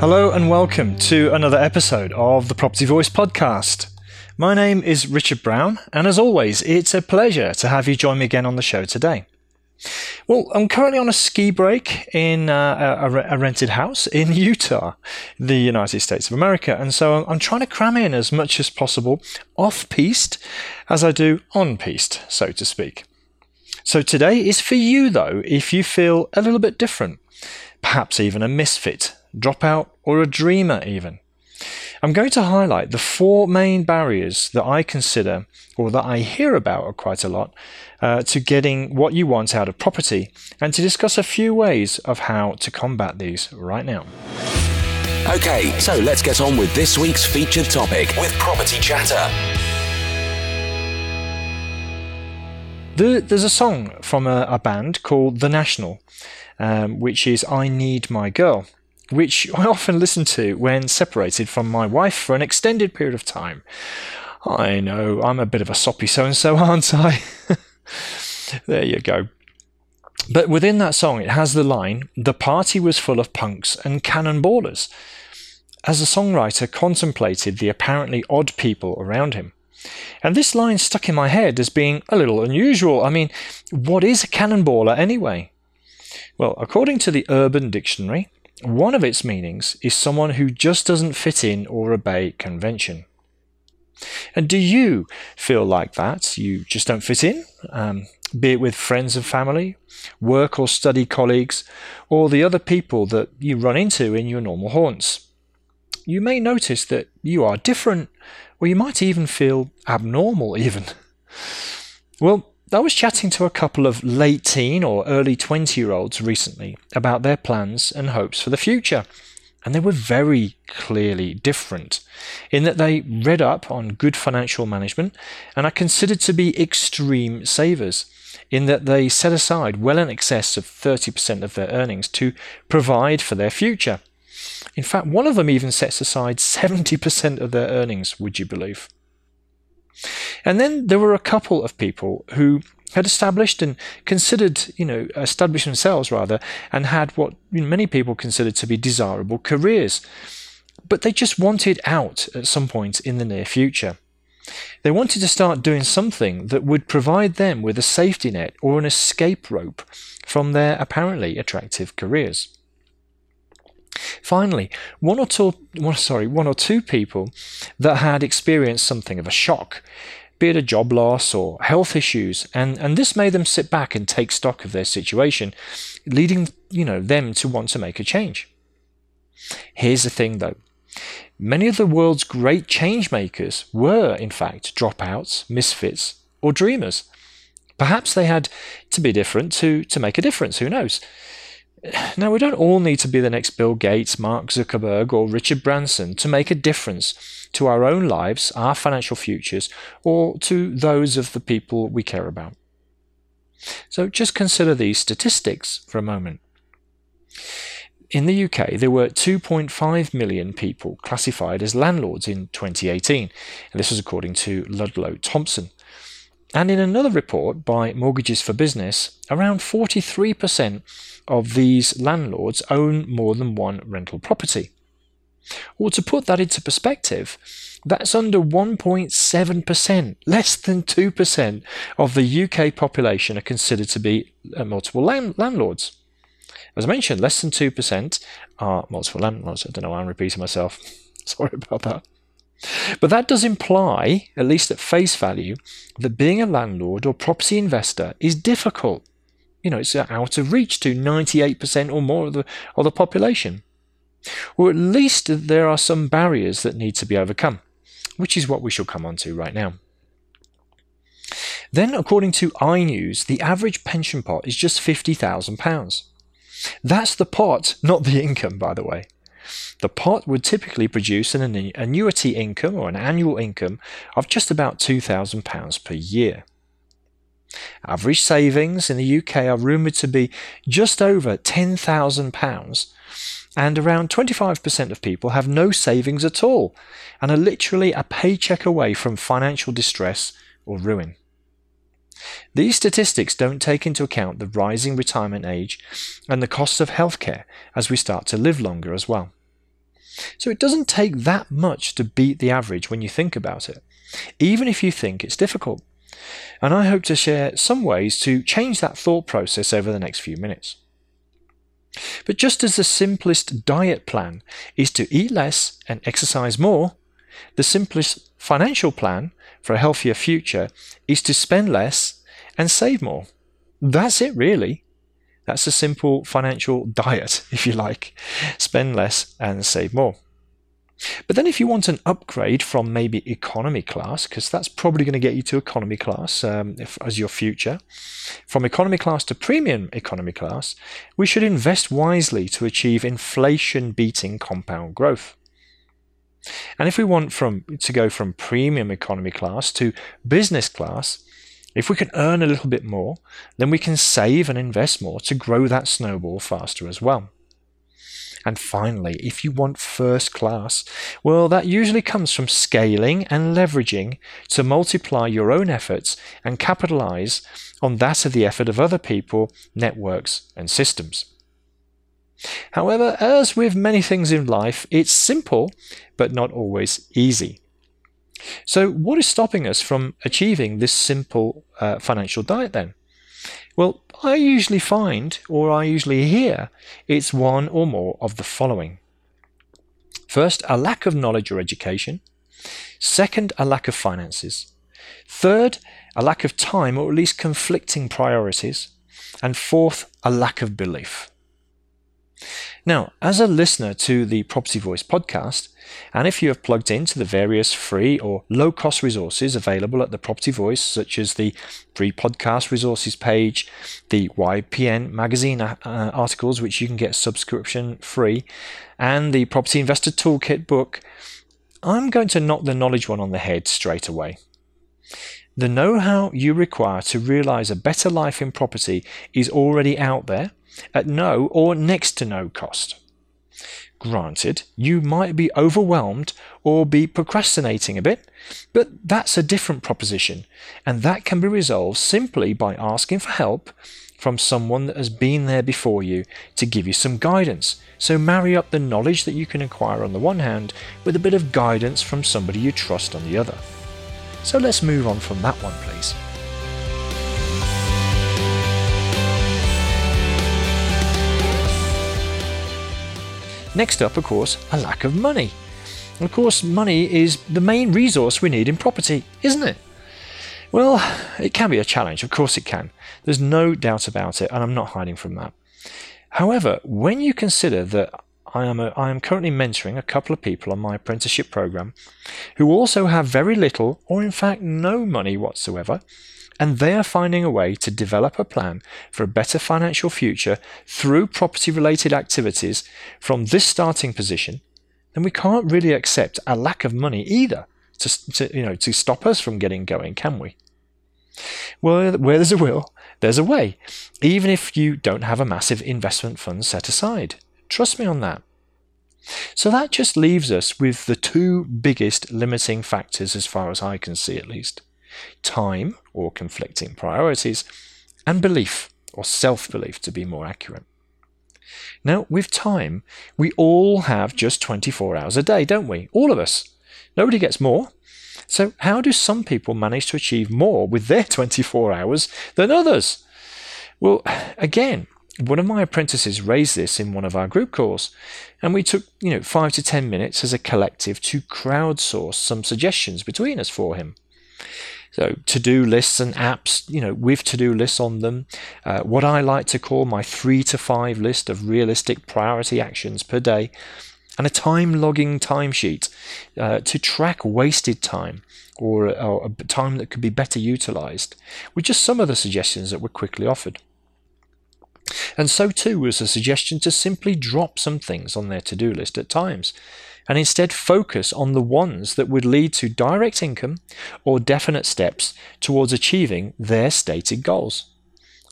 Hello and welcome to another episode of the Property Voice podcast. My name is Richard Brown, and as always, it's a pleasure to have you join me again on the show today. Well, I'm currently on a ski break in uh, a, a, rented house in Utah, the United States of America, and so I'm trying to cram in as much as possible off piste as I do on piste, so to speak. So today is for you, though, if you feel a little bit different, perhaps even a misfit dropout, or a dreamer, even. I'm going to highlight the four main barriers that I consider or that I hear about quite a lot uh, to getting what you want out of property and to discuss a few ways of how to combat these right now. Okay, so let's get on with this week's featured topic with Property Chatter. there's a song from a, a, band called The National, um, which is I Need My Girl which I often listen to when separated from my wife for an extended period of time. I know, I'm a bit of a soppy so and so, aren't I? there you go. But within that song, it has the line, The party was full of punks and cannonballers, as the songwriter contemplated the apparently odd people around him. And this line stuck in my head as being a little unusual. I mean, what is a cannonballer anyway? Well, according to the Urban Dictionary, one of its meanings is someone who just doesn't fit in or obey convention. And do you feel like that? You just don't fit in? Um, be it with friends and family, work or study colleagues, or the other people that you run into in your normal haunts. You may notice that you are different, or you might even feel abnormal, even. Well, I was chatting to a couple of late teen or early 20 year olds recently about their plans and hopes for the future. And they were very clearly different in that they read up on good financial management and are considered to be extreme savers, in that they set aside well in excess of 30% of their earnings to provide for their future. In fact, one of them even sets aside 70% of their earnings, would you believe? And then there were a couple of people who had established and considered, you know, established themselves rather, and had what many people considered to be desirable careers. But they just wanted out at some point in the near future. They wanted to start doing something that would provide them with a safety net or an escape rope from their apparently attractive careers. Finally, one or two, well, sorry, one or two people that had experienced something of a shock, be it a job loss or health issues, and, and this made them sit back and take stock of their situation, leading you know them to want to make a change. Here's the thing though. Many of the world's great change makers were, in fact, dropouts, misfits, or dreamers. Perhaps they had to be different to, to make a difference, who knows? Now, we don't all need to be the next Bill Gates, Mark Zuckerberg, or Richard Branson to make a difference to our own lives, our financial futures, or to those of the people we care about. So just consider these statistics for a moment. In the UK, there were 2.5 million people classified as landlords in 2018, and this was according to Ludlow Thompson. And in another report by Mortgages for Business, around 43% of these landlords own more than one rental property. Or to put that into perspective, that's under 1.7%, less than 2% of the UK population are considered to be uh, multiple land- landlords. As I mentioned, less than 2% are multiple landlords. I don't know why I'm repeating myself. Sorry about that. But that does imply, at least at face value, that being a landlord or property investor is difficult. You know, it's out of reach to 98% or more of the, of the population. Or at least there are some barriers that need to be overcome, which is what we shall come on to right now. Then, according to iNews, the average pension pot is just £50,000. That's the pot, not the income, by the way. the pot would typically produce an annuity income or an annual income of just about £2,000 per year. Average savings in the UK are rumoured to be just over £10,000, and around 25% of people have no savings at all and are literally a paycheck away from financial distress or ruin. These statistics don't take into account the rising retirement age and the costs of healthcare as we start to live longer as well. So it doesn't take that much to beat the average when you think about it, even if you think it's difficult. And I hope to share some ways to change that thought process over the next few minutes. But just as the simplest diet plan is to eat less and exercise more, the simplest financial plan for a healthier future is to spend less and save more. That's it, really. That's a simple financial diet, if you like. Spend less and save more. But then, if you want an upgrade from maybe economy class, because that's probably going to get you to economy class um, if, as your future, from economy class to premium economy class, we should invest wisely to achieve inflation beating compound growth. And if we want from to go from premium economy class to business class, if we can earn a little bit more, then we can save and invest more to grow that snowball faster as well. And finally, if you want first class, well, that usually comes from scaling and leveraging to multiply your own efforts and capitalize on that of the effort of other people, networks, and systems. However, as with many things in life, it's simple, but not always easy. So, what is stopping us from achieving this simple uh, financial diet then? Well, I usually find, or I usually hear, it's one or more of the following. First, a lack of knowledge or education. Second, a lack of finances. Third, a lack of time or at least conflicting priorities. And fourth, a lack of belief. Now, as a listener to the Property Voice podcast, and if you have plugged into the various free or low cost resources available at the Property Voice, such as the free podcast resources page, the YPN magazine uh, articles, which you can get subscription free, and the Property Investor Toolkit book, I'm going to knock the knowledge one on the head straight away. The know how you require to realize a better life in property is already out there at no or next to no cost. Granted, you might be overwhelmed or be procrastinating a bit, but that's a different proposition, and that can be resolved simply by asking for help from someone that has been there before you to give you some guidance. So marry up the knowledge that you can acquire on the one hand with a bit of guidance from somebody you trust on the other. So let's move on from that one, please. Next up, of course, a lack of money. Of course, money is the main resource we need in property, isn't it? Well, it can be a challenge, of course it can. There's no doubt about it, and I'm not hiding from that. However, when you consider that I am, a, I am currently mentoring a couple of people on my apprenticeship program who also have very little, or in fact no money whatsoever, and they are finding a way to develop a plan for a better financial future through property related activities from this starting position, then we can't really accept a lack of money either to, to, you know, to stop us from getting going, can we? Well, where there's a will, there's a way, even if you don't have a massive investment fund set aside. Trust me on that. So that just leaves us with the two biggest limiting factors, as far as I can see at least time or conflicting priorities, and belief or self belief to be more accurate. Now, with time, we all have just 24 hours a day, don't we? All of us. Nobody gets more. So, how do some people manage to achieve more with their 24 hours than others? Well, again, one of my apprentices raised this in one of our group calls, and we took, you know, five to ten minutes as a collective to crowdsource some suggestions between us for him. So to-do lists and apps, you know, with to-do lists on them. Uh, what I like to call my three to five list of realistic priority actions per day, and a time logging timesheet uh, to track wasted time or, or time that could be better utilized, with just some of the suggestions that were quickly offered. And so too was a suggestion to simply drop some things on their to do list at times and instead focus on the ones that would lead to direct income or definite steps towards achieving their stated goals.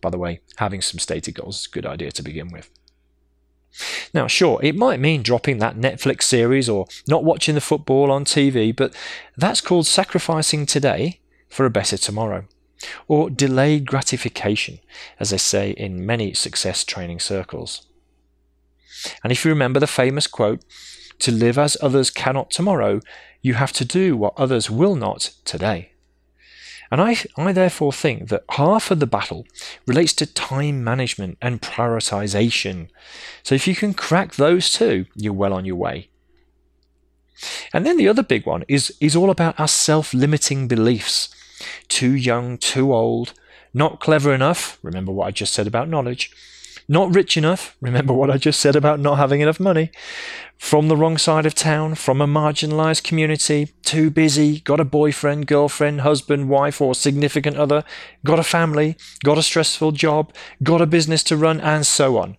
By the way, having some stated goals is a good idea to begin with. Now, sure, it might mean dropping that Netflix series or not watching the football on TV, but that's called sacrificing today for a better tomorrow, or delayed gratification, as they say in many success training circles. And if you remember the famous quote, to live as others cannot tomorrow, you have to do what others will not today. And I, I therefore think that half of the battle relates to time management and prioritization. So if you can crack those two, you're well on your way. And then the other big one is, is all about our self limiting beliefs. Too young, too old, not clever enough, remember what I just said about knowledge, not rich enough, remember what I just said about not having enough money, from the wrong side of town, from a marginalized community, too busy, got a boyfriend, girlfriend, husband, wife, or significant other, got a family, got a stressful job, got a business to run, and so on.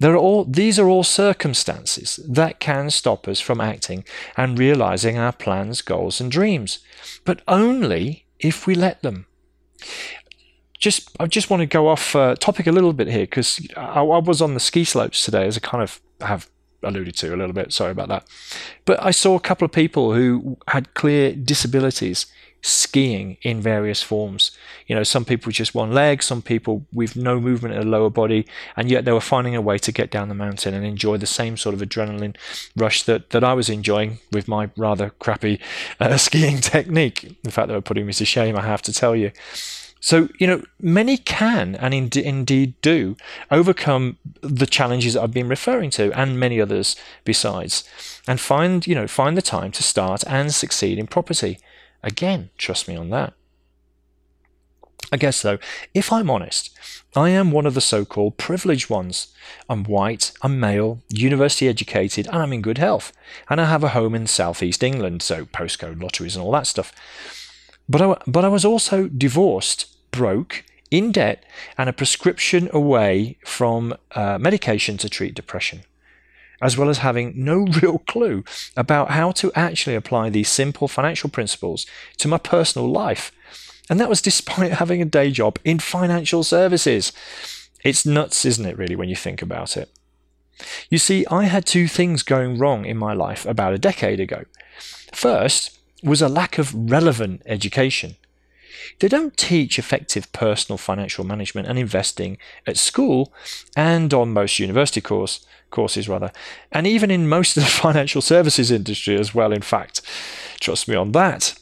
There are all, these are all circumstances that can stop us from acting and realizing our plans, goals, and dreams, but only if we let them just I just want to go off uh, topic a little bit here because I, I, was on the ski slopes today, as I kind of have alluded to a little bit. Sorry about that, but I saw a couple of people who had clear disabilities skiing in various forms. You know, some people with just one leg, some people with no movement in the lower body, and yet they were finding a way to get down the mountain and enjoy the same sort of adrenaline rush that, that I was enjoying with my rather crappy uh, skiing technique. In fact, they were putting me to shame, I have to tell you. So, you know, many can and in- indeed do overcome the challenges I've been referring to and many others besides and find, you know, find the time to start and succeed in property. Again, trust me on that. I guess though, if I'm honest, I am one of the so called privileged ones. I'm white, I'm male, university educated, and I'm in good health. And I have a home in southeast England, so postcode lotteries and all that stuff. But I, but I was also divorced broke, in debt, and a prescription away from uh, medication to treat depression, as well as having no real clue about how to actually apply these simple financial principles to my personal life. And that was despite having a day job in financial services. It's nuts, isn't it, really, when you think about it? You see, I had two things going wrong in my life about a decade ago. First was a lack of relevant education. They don't teach effective personal financial management and investing at school and on most university course, courses rather, and even in most of the financial services industry as well, in fact. Trust me on that.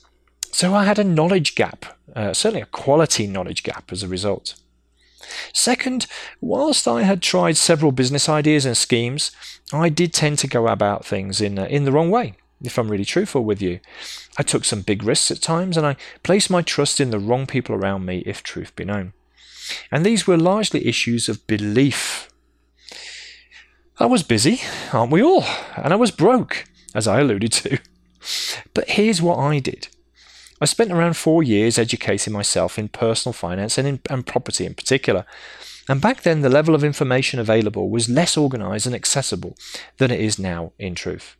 So I had a knowledge gap, uh, certainly a quality knowledge gap as a result. Second, whilst I had tried several business ideas and schemes, I did tend to go about things in, uh, in the wrong way if I'm really truthful with you. I took some big risks at times and I placed my trust in the wrong people around me, if truth be known. And these were largely issues of belief. I was busy, aren't we all? And I was broke, as I alluded to. But here's what I did. I spent around four years educating myself in personal finance and, in, and property in particular. And back then, the level of information available was less organized and accessible than it is now, in truth.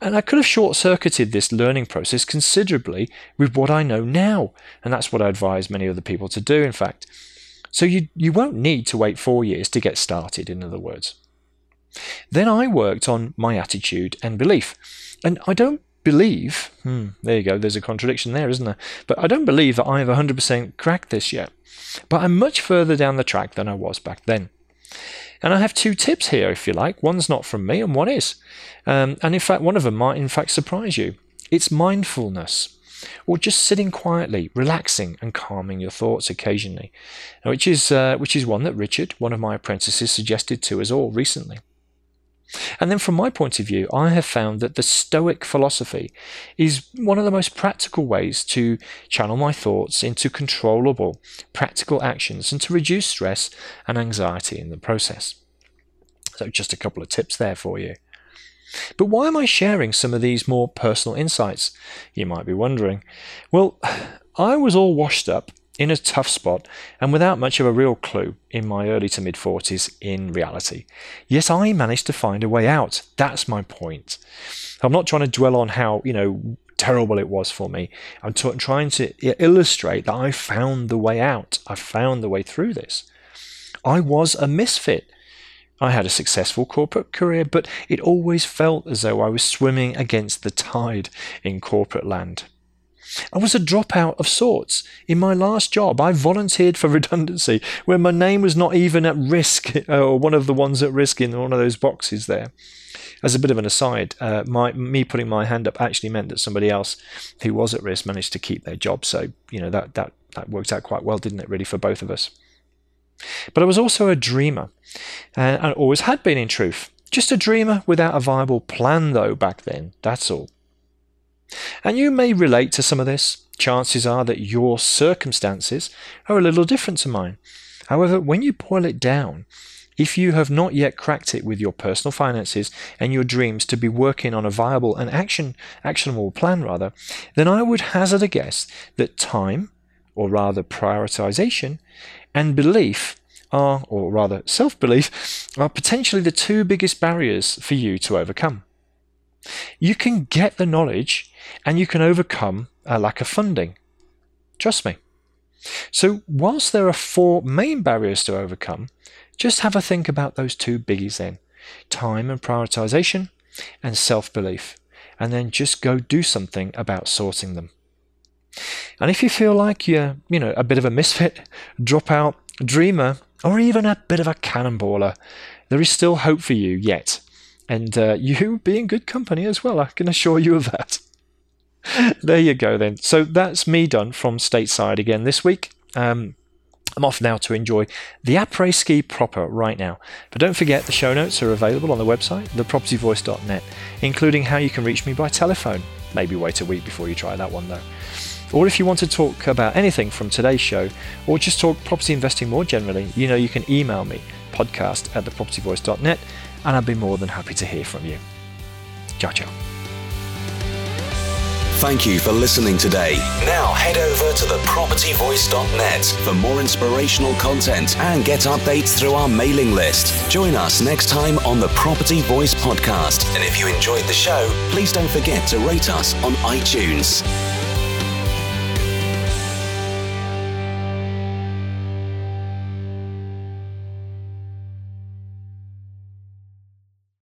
And I could have short circuited this learning process considerably with what I know now. And that's what I advise many other people to do, in fact. So you, you won't need to wait four years to get started, in other words. Then I worked on my attitude and belief. And I don't believe, hmm, there you go, there's a contradiction there, isn't there? But I don't believe that I've 100% cracked this yet. But I'm much further down the track than I was back then. And I have two tips here, if you like. One's not from me, and one is. Um, and in fact, one of them might, in fact, surprise you. It's mindfulness, or just sitting quietly, relaxing, and calming your thoughts occasionally, which is uh, which is one that Richard, one of my apprentices, suggested to us all recently. And then, from my point of view, I have found that the Stoic philosophy is one of the most practical ways to channel my thoughts into controllable, practical actions and to reduce stress and anxiety in the process. So, just a couple of tips there for you. But why am I sharing some of these more personal insights? You might be wondering. Well, I was all washed up in a tough spot and without much of a real clue in my early to mid 40s in reality. Yet I managed to find a way out. That's my point. I'm not trying to dwell on how, you know, terrible it was for me. I'm t- trying to illustrate that I found the way out. I found the way through this. I was a misfit. I had a successful corporate career, but it always felt as though I was swimming against the tide in corporate land. I was a dropout of sorts. In my last job, I volunteered for redundancy where my name was not even at risk, or one of the ones at risk in one of those boxes there. As a bit of an aside, uh, my, me putting my hand up actually meant that somebody else who was at risk managed to keep their job. So, you know, that, that, that worked out quite well, didn't it, really, for both of us? But I was also a dreamer, and I always had been in truth. Just a dreamer without a viable plan, though, back then, that's all. And you may relate to some of this. Chances are that your circumstances are a little different to mine. However, when you boil it down, if you have not yet cracked it with your personal finances and your dreams to be working on a viable and action actionable plan rather, then I would hazard a guess that time, or rather prioritization, and belief are, or rather self belief, are potentially the two biggest barriers for you to overcome. You can get the knowledge and you can overcome a lack of funding. Trust me. So, whilst there are four main barriers to overcome, just have a think about those two biggies then time and prioritization, and self belief. And then just go do something about sorting them. And if you feel like you're, you know, a bit of a misfit, dropout, dreamer, or even a bit of a cannonballer, there is still hope for you yet. And uh, you be in good company as well, I can assure you of that. there you go then. So that's me done from stateside again this week. Um, I'm off now to enjoy the après ski proper right now. But don't forget the show notes are available on the website, thepropertyvoice.net, including how you can reach me by telephone. Maybe wait a week before you try that one though. Or if you want to talk about anything from today's show, or just talk property investing more generally, you know you can email me, podcast at thepropertyvoice.net, and I'd be more than happy to hear from you. Ciao, ciao. Thank you for listening today. Now head over to thepropertyvoice.net for more inspirational content and get updates through our mailing list. Join us next time on the Property Voice podcast. And if you enjoyed the show, please don't forget to rate us on iTunes.